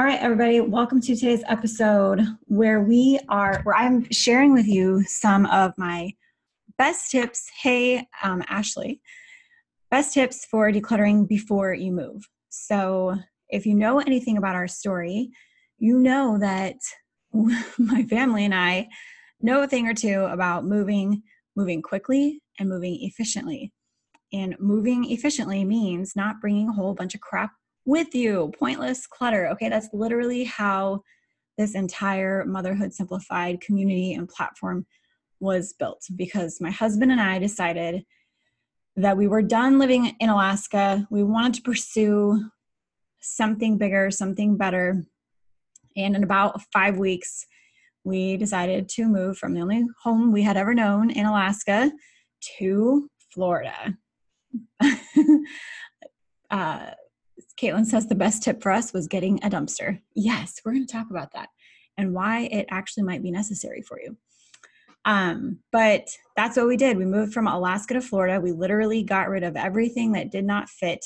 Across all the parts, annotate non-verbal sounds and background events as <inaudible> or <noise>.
All right, everybody, welcome to today's episode where we are, where I'm sharing with you some of my best tips. Hey, um, Ashley, best tips for decluttering before you move. So, if you know anything about our story, you know that <laughs> my family and I know a thing or two about moving, moving quickly and moving efficiently. And moving efficiently means not bringing a whole bunch of crap with you. Pointless clutter. Okay, that's literally how this entire Motherhood Simplified community and platform was built because my husband and I decided that we were done living in Alaska. We wanted to pursue something bigger, something better. And in about five weeks, we decided to move from the only home we had ever known in Alaska to Florida. <laughs> uh, Caitlin says the best tip for us was getting a dumpster. Yes, we're going to talk about that and why it actually might be necessary for you. Um, but that's what we did. We moved from Alaska to Florida. We literally got rid of everything that did not fit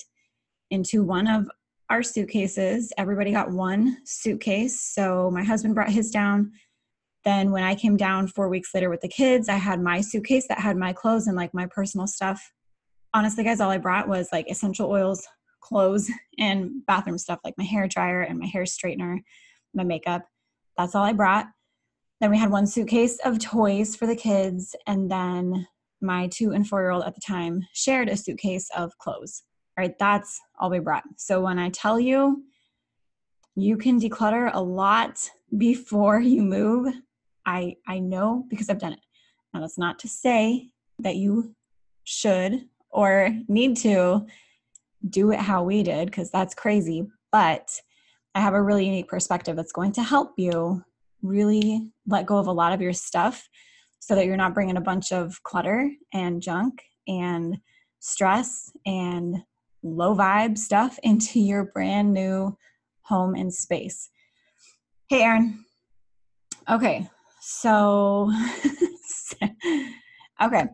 into one of our suitcases. Everybody got one suitcase. So my husband brought his down. Then when I came down four weeks later with the kids, I had my suitcase that had my clothes and like my personal stuff. Honestly, guys, all I brought was like essential oils, clothes, <laughs> and bathroom stuff like my hair dryer and my hair straightener, my makeup. That's all I brought. Then we had one suitcase of toys for the kids, and then my two and four year old at the time shared a suitcase of clothes. Right, that's all we brought. So when I tell you you can declutter a lot before you move, I I know because I've done it. Now that's not to say that you should or need to do it how we did because that's crazy, but I have a really unique perspective that's going to help you really let go of a lot of your stuff so that you're not bringing a bunch of clutter and junk and stress and low vibe stuff <laughs> into your brand new home and space. Hey, Aaron. Okay, so, <laughs> okay.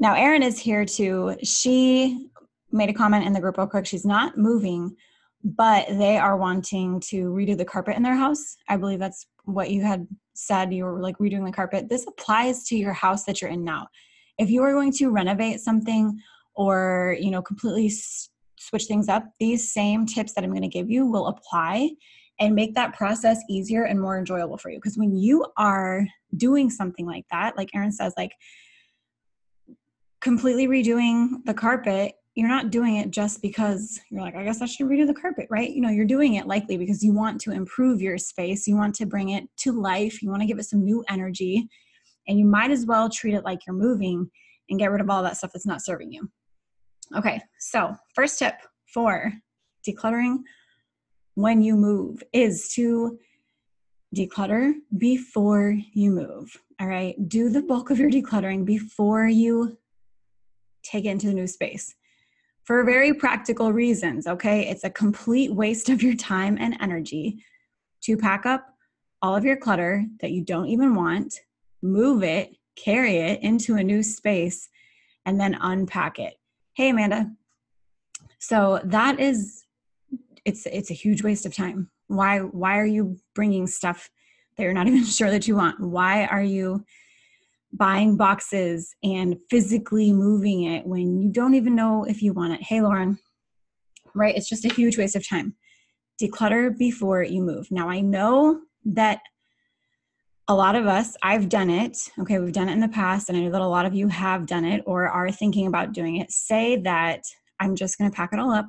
Now, Erin is here too. She made a comment in the group real quick. She's not moving, but they are wanting to redo the carpet in their house. I believe that's what you had said. You were like redoing the carpet. This applies to your house that you're in now. If you are going to renovate something or, you know, completely s- switch things up, these same tips that I'm going to give you will apply and make that process easier and more enjoyable for you. Because when you are doing something like that, like Erin says, like completely redoing the carpet, you're not doing it just because you're like, I guess I should redo the carpet, right? You know, you're doing it likely because you want to improve your space, you want to bring it to life, you want to give it some new energy, and you might as well treat it like you're moving and get rid of all that stuff that's not serving you. Okay, so first tip for decluttering when you move is to declutter before you move. All right, do the bulk of your decluttering before you take it into the new space for very practical reasons. Okay, it's a complete waste of your time and energy to pack up all of your clutter that you don't even want, move it, carry it into a new space, and then unpack it. Hey, Amanda. So that is it's it's a huge waste of time why why are you bringing stuff that you're not <laughs> even sure that you want why are you buying boxes and physically moving it when you don't even know if you want it hey lauren right it's just a huge waste of time declutter before you move now i know that a lot of us i've done it okay we've done it in the past and i know that a lot of you have done it or are thinking about doing it say that i'm just going to pack it all up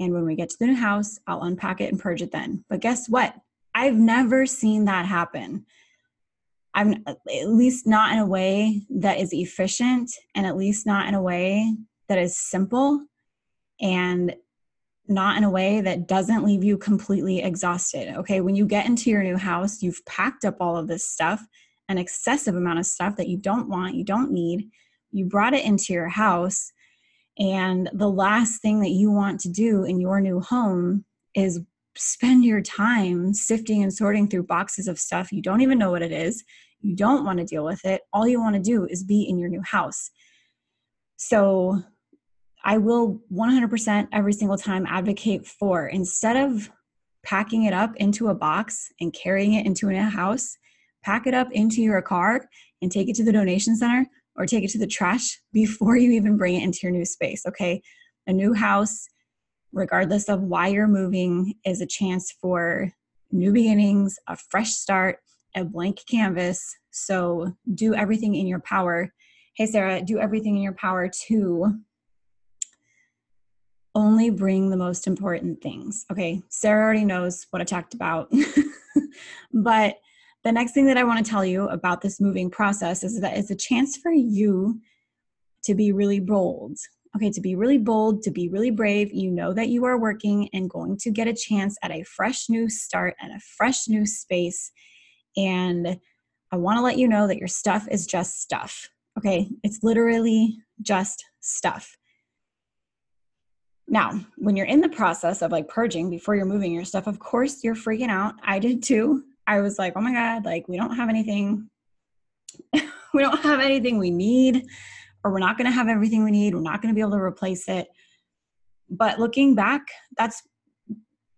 and when we get to the new house, I'll unpack it and purge it then. But guess what? I've never seen that happen. I'm at least not in a way that is efficient and at least not in a way that is simple and not in a way that doesn't leave you completely exhausted. Okay, when you get into your new house, you've packed up all of this stuff, an excessive amount of stuff that you don't want, you don't need. You brought it into your house and the last thing that you want to do in your new home is spend your time sifting and sorting through boxes of stuff you don't even know what it is. You don't want to deal with it. All you want to do is be in your new house. So I will 100% every single time advocate for instead of packing it up into a box and carrying it into a house, pack it up into your car and take it to the donation center or take it to the trash <laughs> before you even bring it into your new space. Okay. A new house, regardless of why you're moving, is a chance for new beginnings, a fresh start, a blank canvas. So do everything in your power. Hey, Sarah, do everything in your power to only bring the most important things. Okay, Sarah already knows what I talked about, <laughs> but the next thing that I want to tell you about this moving process is that it's a chance for you to be really bold. Okay, to be really bold, to be really brave, you know that you are working and going to get a chance at a fresh new start and a fresh new space. And I want to let you know that your stuff is just stuff. Okay, it's literally just stuff. Now, when you're in the process of like purging before you're moving your stuff, of course you're freaking out. I did too. I was like, oh my God, like we don't have anything. <laughs> we don't have anything we need, or we're not going to have everything we need. We're not going to be able to replace it. But looking back, that's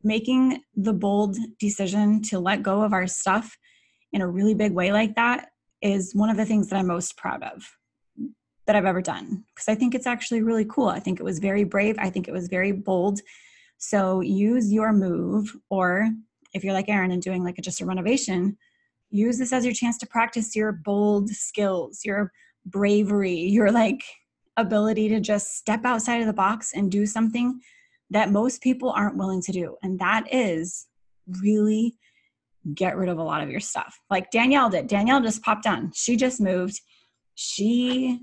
making the bold decision to let go of our stuff in a really big way like that is one of the things that I'm most proud of that I've ever done because I think it's actually really cool. I think it was very brave. I think it was very bold. So use your move, or if you're like Erin and doing like a, just a renovation, use this as your chance to practice your bold skills, your bravery, your like ability to just step outside of the box and do something that most people aren't willing to do. And that is really get rid of a lot of your stuff. Like Danielle did. Danielle just popped on. She just moved. She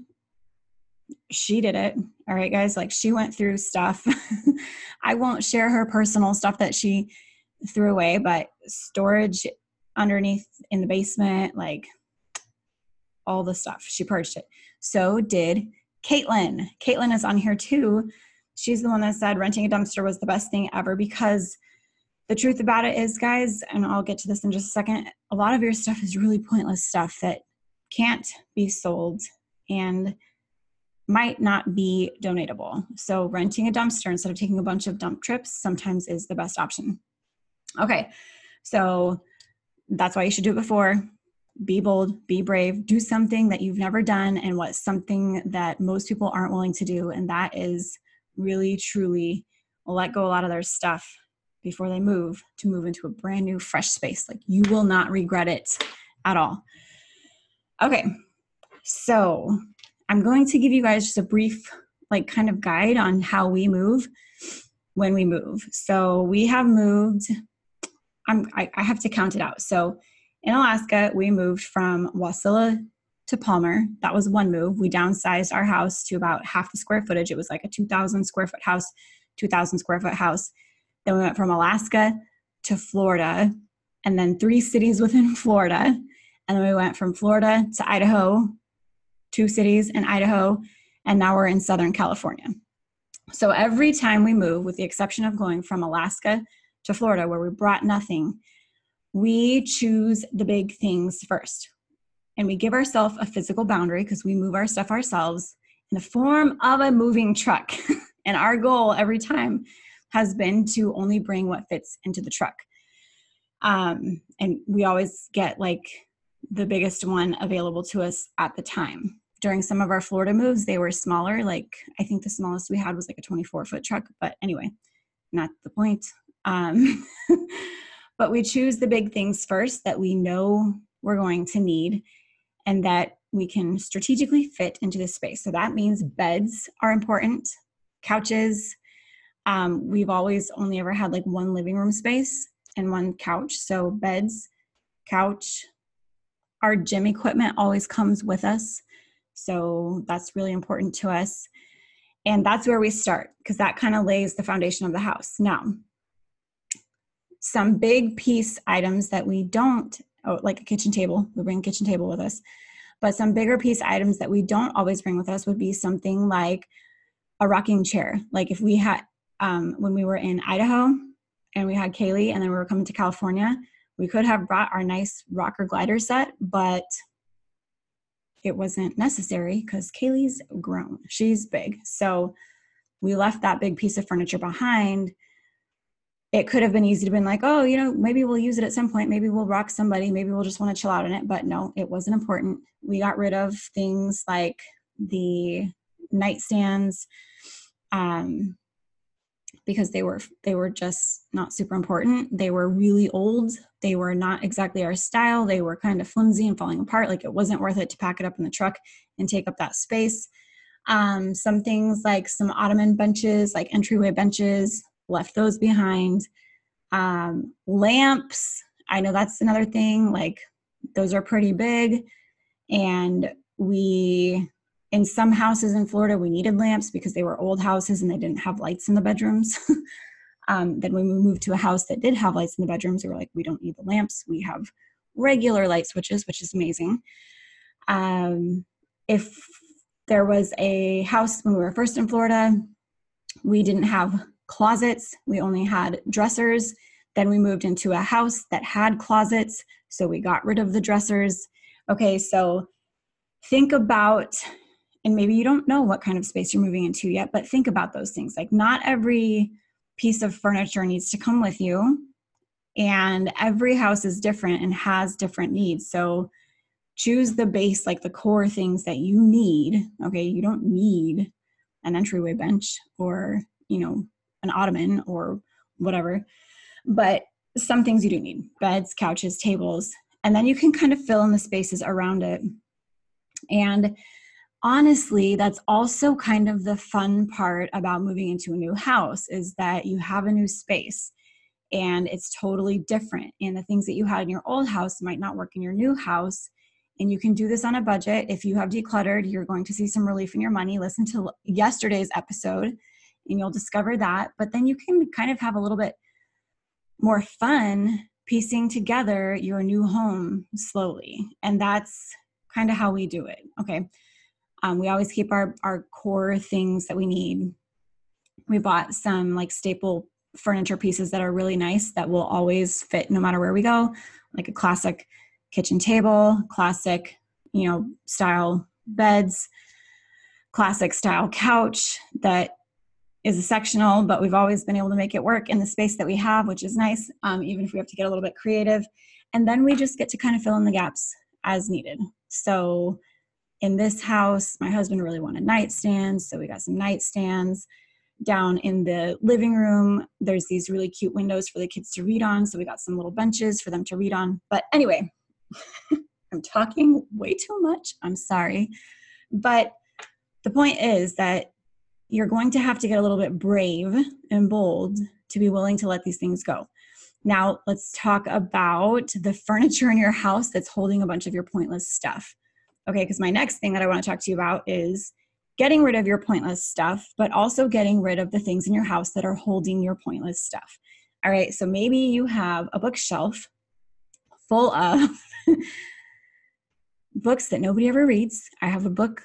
she did it. All right, guys. Like she went through stuff. <laughs> I won't share her personal stuff that she threw away, but storage underneath in the basement, like all the stuff. She purged it. So did Caitlin. Caitlin is on here too. She's the one that said renting a dumpster was the best thing ever because the truth about it is, guys, and I'll get to this in just a second, a lot of your stuff is really pointless stuff that can't be sold. And might not be donatable. So, renting a dumpster instead of taking a bunch of dump trips sometimes is the best option. Okay, so that's why you should do it before. Be bold, be brave, do something that you've never done and what's something that most people aren't willing to do. And that is really, truly let go a lot of their stuff before they move to move into a brand new, fresh space. Like you will not regret it at all. Okay, so I'm going to give you guys just a brief, like, kind of guide on how we move when we move. So we have moved, I'm, I, I have to count it out. So in Alaska, we moved from Wasilla to Palmer. That was one move. We downsized our house to about half the square footage. It was like a 2,000 square foot house, 2,000 square foot house. Then we went from Alaska to Florida, and then three cities within <laughs> Florida. And then we went from Florida to Idaho, two cities in Idaho, and now we're in Southern California. So every time we move, with the exception of going from Alaska to Florida, where we brought nothing, we choose the big things first. And we give ourselves a physical boundary because we move our stuff ourselves in the form of a moving truck. <laughs> and our goal every time has been to only bring what fits into the truck. Um, and we always get like the biggest one available to us at the time during some of our Florida moves, they were smaller. Like I think the smallest we had was like a 24 foot truck, but anyway, not the point. Um, <laughs> but we choose the big things first that we know we're going to need and that we can strategically fit into the space. So that means beds are important, couches. Um, we've always only ever had like one living room space and one couch. So beds, couch, our gym equipment always comes with us. So that's really important to us. And that's where we start because that kind of lays the foundation of the house. Now, some big piece items that we don't, oh, like a kitchen table, we bring a kitchen table with us. But some bigger piece items that we don't always bring with us would be something like a rocking chair. Like if we had, um, when we were in Idaho and we had Kaylee and then we were coming to California, we could have brought our nice rocker glider set, but it wasn't necessary because Kaylee's grown. She's big. So we left that big piece of furniture behind. It could have been easy to been like, oh, you know, maybe we'll use it at some point. Maybe we'll rock somebody. Maybe we'll just want to chill out in it. But no, it wasn't important. We got rid of things like the nightstands, um, because they were they were just not super important. They were really old. They were not exactly our style. They were kind of flimsy and falling apart. Like it wasn't worth it to pack it up in the truck and take up that space. Um, some things like some ottoman benches, like entryway benches, left those behind. Um, lamps, I know that's another thing. Like those are pretty big, and we in some houses in Florida, we needed lamps because they were old houses and they didn't have lights in the bedrooms. <laughs> um, then when we moved to a house that did have lights in the bedrooms, we were like, we don't need the lamps. We have regular light switches, which is amazing. Um, if there was a house when we were first in Florida, we didn't have closets, we only had dressers. Then we moved into a house that had closets, so we got rid of the dressers. Okay, so think about, and maybe you don't know what kind of space you're moving into yet, but think about those things. Like, not every piece of furniture needs to come with you, and every house is different and has different needs. So, choose the base, like the core things that you need. Okay, you don't need an entryway bench or, you know, an ottoman or whatever, but some things you do need beds, couches, tables, and then you can kind of fill in the spaces around it. And honestly, that's also kind of the fun part about moving into a new house is that you have a new space and it's totally different. And the things that you had in your old house might not work in your new house and you can do this on a budget. If you have decluttered, you're going to see some relief in your money. Listen to yesterday's episode and you'll discover that. But then you can kind of have a little bit more fun piecing together your new home slowly. And that's kind of how we do it. Okay. Um, we always keep our, our core things that we need. We bought some like staple furniture pieces that are really nice that will always fit no matter where we go, like a classic kitchen table, classic, you know, style beds, classic style couch that is a sectional, but we've always been able to make it work in the space that we have, which is nice, um, even if we have to get a little bit creative. And then we just get to kind of fill in the gaps as needed. So in this house, my husband really wanted nightstands, so we got some nightstands. Down in the living room, there's these really cute windows for the kids to read on, so we got some little benches for them to read on. But anyway, <laughs> I'm talking way too much. I'm sorry. But the point is that you're going to have to get a little bit brave and bold to be willing to let these things go. Now, let's talk about the furniture in your house that's holding a bunch of your pointless stuff. Okay, because my next thing that I want to talk to you about is getting rid of your pointless stuff, but also getting rid of the things in your house that are holding your pointless stuff. All right, so maybe you have a bookshelf full of <laughs> books that nobody ever reads. I have a book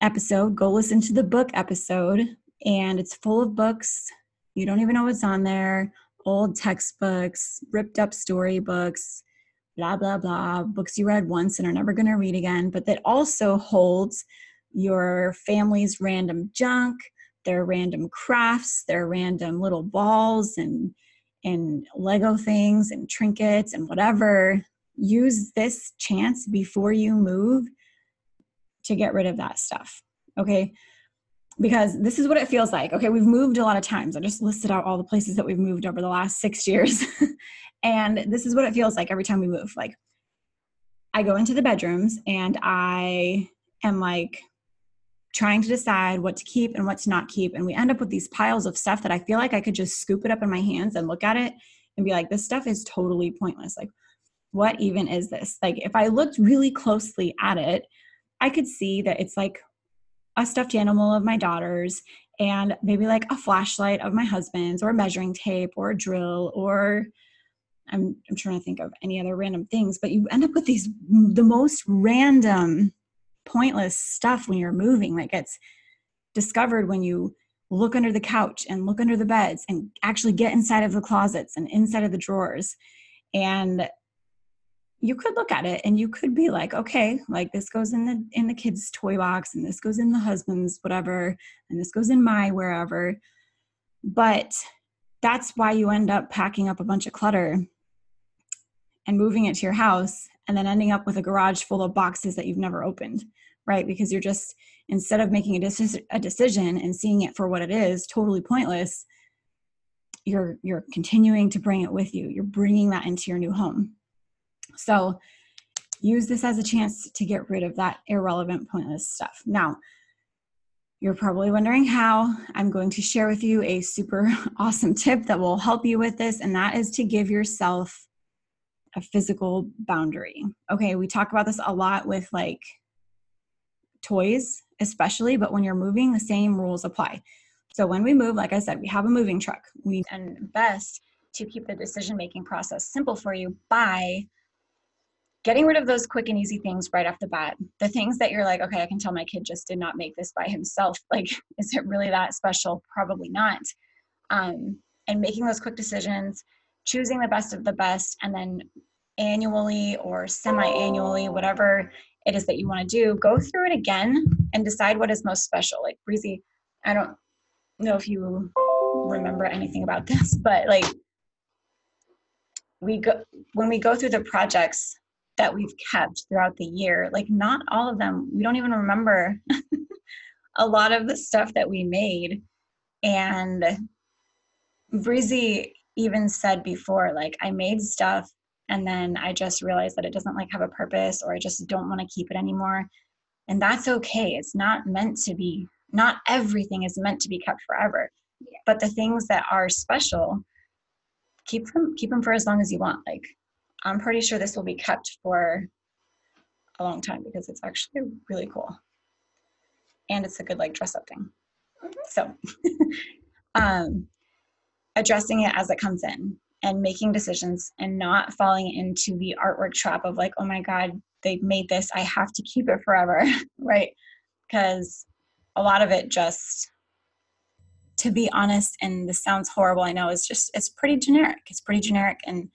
episode. Go listen to the book episode, and it's full of books. You don't even know what's on there old textbooks, ripped up storybooks, blah, blah, blah, books you read once and are never going to read again, but that also holds your family's random junk, their random crafts, their random little balls and and Lego things and trinkets and whatever use this chance before you move to get rid of that stuff. Okay. Because this is what it feels like. Okay, we've moved a lot of times. I just listed out all the places that we've moved over the last six years. <laughs> and this is what it feels like every time we move. Like, I go into the bedrooms and I am like trying to decide what to keep and what to not keep. And we end up with these piles of stuff that I feel like I could just scoop it up in my hands and look at it and be like, this stuff is totally pointless. Like, what even is this? Like, if I looked really closely at it, I could see that it's like a stuffed animal of my daughter's and maybe like a flashlight of my husband's or a measuring tape or a drill or I'm, I'm trying to think of any other random things, but you end up with these the most random, pointless stuff when you're moving. Like it's discovered when you look under the couch and look under the beds and actually get inside of the closets and inside of the drawers. And you could look at it and you could be like okay like this goes in the in the kids toy box and this goes in the husband's whatever and this goes in my wherever but that's why you end up packing up a bunch of clutter and moving it to your house and then ending up with a garage full of boxes that you've never opened right because you're just instead of making a, deci- a decision and seeing it for what it is totally pointless you're you're continuing to bring it with you you're bringing that into your new home so use this as a chance to get rid of that irrelevant, pointless stuff. Now, you're probably wondering how. I'm going to share with you a super <laughs> awesome tip that will help you with this, and that is to give yourself a physical boundary. Okay, we talk about this a lot with like toys especially, but when you're moving, the same rules apply. So when we move, like I said, we have a moving truck. We and best to keep the decision making process simple for you by getting rid of those quick and easy things right off the bat. The things that you're like, okay, I can tell my kid just did not make this by himself. <laughs> Like, is it really that special? Probably not. Um, and making those quick decisions, choosing the best of the best, and then annually or semi annually, whatever it is that you want to do, go through it again and decide what is most special. Like, Breezy, I don't know if you remember anything about <laughs> this, but like, we go when we go through the projects that we've kept throughout the year like not all of them we don't even remember <laughs> a lot of the stuff that we made and breezy even said before like i made stuff and then i just realized that it doesn't like have a purpose or i just don't want to keep it anymore. And that's okay. It's not meant to be not everything is meant to be kept forever. Yeah. but the things that are special keep them keep them for as long as you want. Like i'm pretty sure this will be kept for a long time because it's actually really cool. And it's a good like dress up thing. Mm-hmm. so <laughs> um addressing it as it comes in and making decisions and not falling into the artwork trap of like oh my god they made this i have to keep it forever <laughs> right because a lot of it just to be honest, and this sounds horrible, I know, it's just, it's pretty generic. It's pretty generic and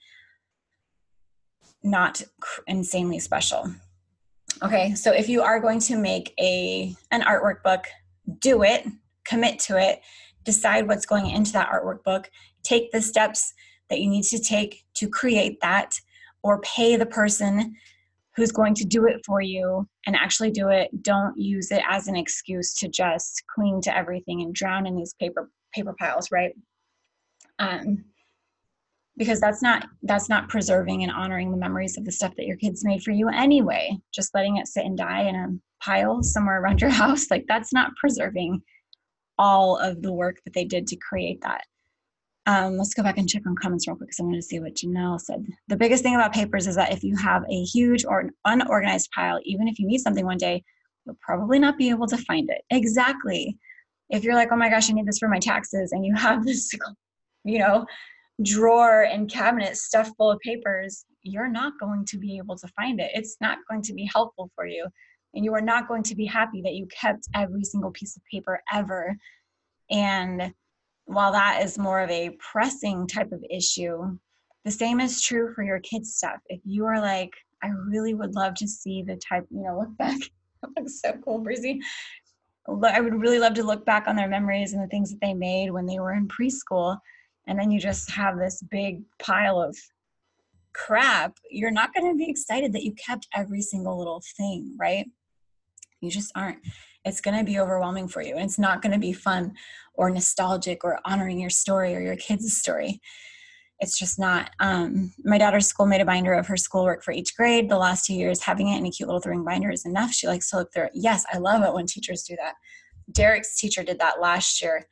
not insanely special. Okay, so if you are going to make a an artwork book, do it, commit to it, decide what's going into that artwork book, take the steps that you need to take to create that, or pay the person who's going to do it for you and actually do it. Don't use it as an excuse to just cling to everything and drown in these paper paper piles right? Um, because that's not that's not preserving and honoring the memories of the stuff that your kids made for you anyway. Just letting it sit and die in a pile somewhere around your <laughs> house like that's not preserving all of the work that they did to create that um, let's go back and check on comments real quick because I want to see what Janelle said. The biggest thing about papers is that if you have a huge or an unorganized pile, even if you need something one day, you'll probably not be able to find it. Exactly. If you're like, oh my gosh, I need this for my taxes, and you have <laughs> this, you know, drawer and cabinet stuffed full of papers, you're not going to be able to find it. It's not going to be helpful for you. And you are not going to be happy that you kept every single piece of paper ever. And while that is more of a pressing type of issue, the same is true for your kids' stuff. If you are like, I really would love to see the type, you know, look back. <laughs> that looks so cool, Breezy. I would really love to look back on their memories and the things that they made when they were in preschool. And then you just have this big pile of crap. You're not going to be excited that you kept every single little thing, right? You just aren't. It's going to be overwhelming for you and it's not going to be fun or nostalgic or honoring your story or your kids' story. It's just not um, my daughter's school made a binder of her schoolwork for each grade. The last two years having it in a cute little three ring binder is enough. She likes to look through it. Yes i love it when teachers do that. Derek's teacher did that last year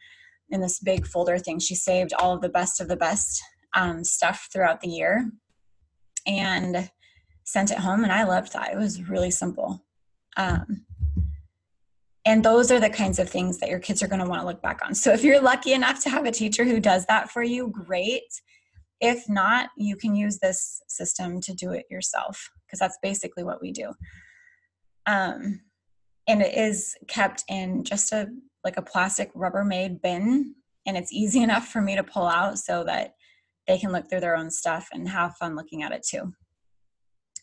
in this big folder thing. She saved all of the best of the best um, stuff throughout the year and sent it home and i loved that. It was really simple. Um, and those are the kinds of things that your kids are going to want to look back on. So if you're lucky enough to have a teacher who does that for you, great. If not, you can use this system to do it yourself because that's basically what we do. Um, and it is kept in just a like a plastic Rubbermaid bin, and it's easy <laughs> enough for me to pull out so that they can look through their own stuff and have fun looking at it too.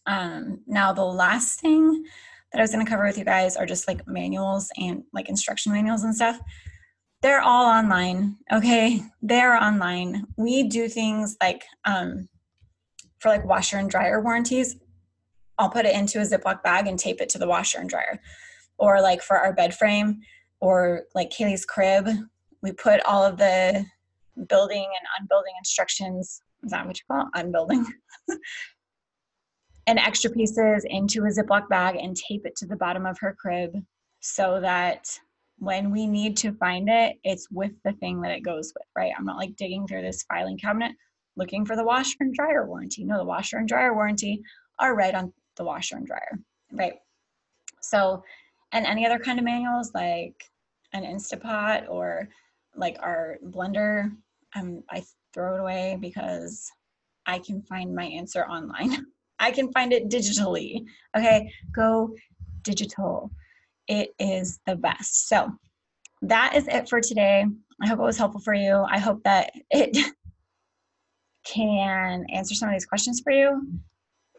Um, now, the last thing that I was going to cover with you guys are just like manuals and like instruction manuals and stuff. They're all online, okay? They're online. We do things like um, for like washer and dryer warranties. I'll put it into a Ziploc bag and tape it to the washer and dryer. Or like for our bed frame or like Kaylee's crib, we put all of the building and unbuilding instructions. Is that what you call it? Unbuilding. <laughs> and extra pieces into a Ziploc bag and tape it to the bottom of her crib so that when we need to find it, it's with the thing that it goes with, right? I'm not like digging through this filing cabinet looking for the washer and dryer warranty. No, the washer and dryer warranty are right on the washer and dryer, right? So and any other kind of manuals like an Instapot or like our blender, um, I throw it away because I can find my answer online. <laughs> I can find it digitally. Okay, go digital. It is the best. So that is it for today. I hope it was helpful for you. I hope that it <laughs> can answer some of these questions for you.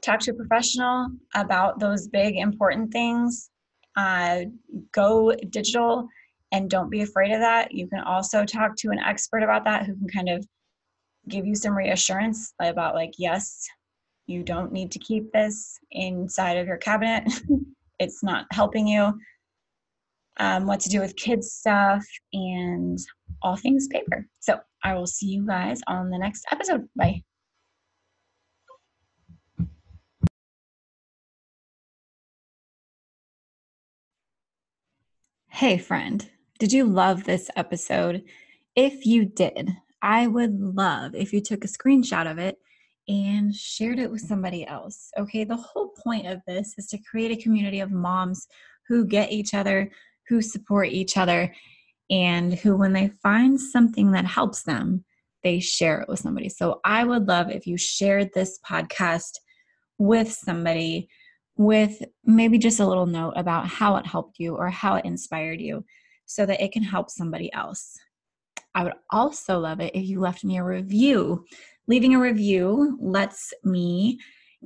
Talk to a professional about those big important things. Uh, go digital and don't be afraid of that. You can also talk to an expert about that who can kind of give you some reassurance about, like, yes, you don't need to keep this inside of your cabinet. <laughs> it's not helping you. Um, what to do with kids' stuff and all things paper. So I will see you guys on the next episode. Bye. Hey, friend. Did you love this episode? If you did, I would love if you took a screenshot of it and shared it with somebody else. Okay, the whole point of this is to create a community of moms who get each other, who support each other, and who, when they find something that helps them, they share it with somebody. So I would love if you shared this podcast with somebody with maybe just a little note about how it helped you or how it inspired you so that it can help somebody else. I would also love it if you left me a review. Leaving a review lets me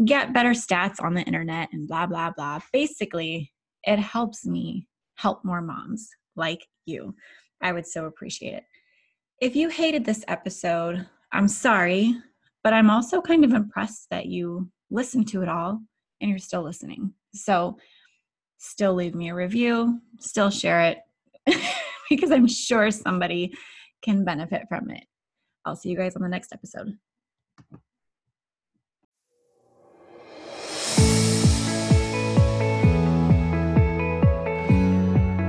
get better stats on the internet and blah, blah, blah. Basically, it helps me help more moms like you. I would so appreciate it. If you hated this episode, I'm sorry, but I'm also kind of impressed that you listened to it all and you're still listening. So, still leave me a review, still share it. <laughs> because I'm sure somebody can benefit from it. I'll see you guys on the next episode.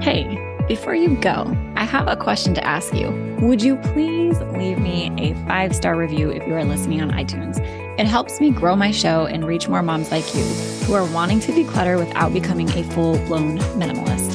Hey, before you go, I have a question to ask you. Would you please leave me a five star review if you are listening on iTunes? It helps me grow my show and reach more moms like you who are wanting to declutter without becoming a full blown minimalist.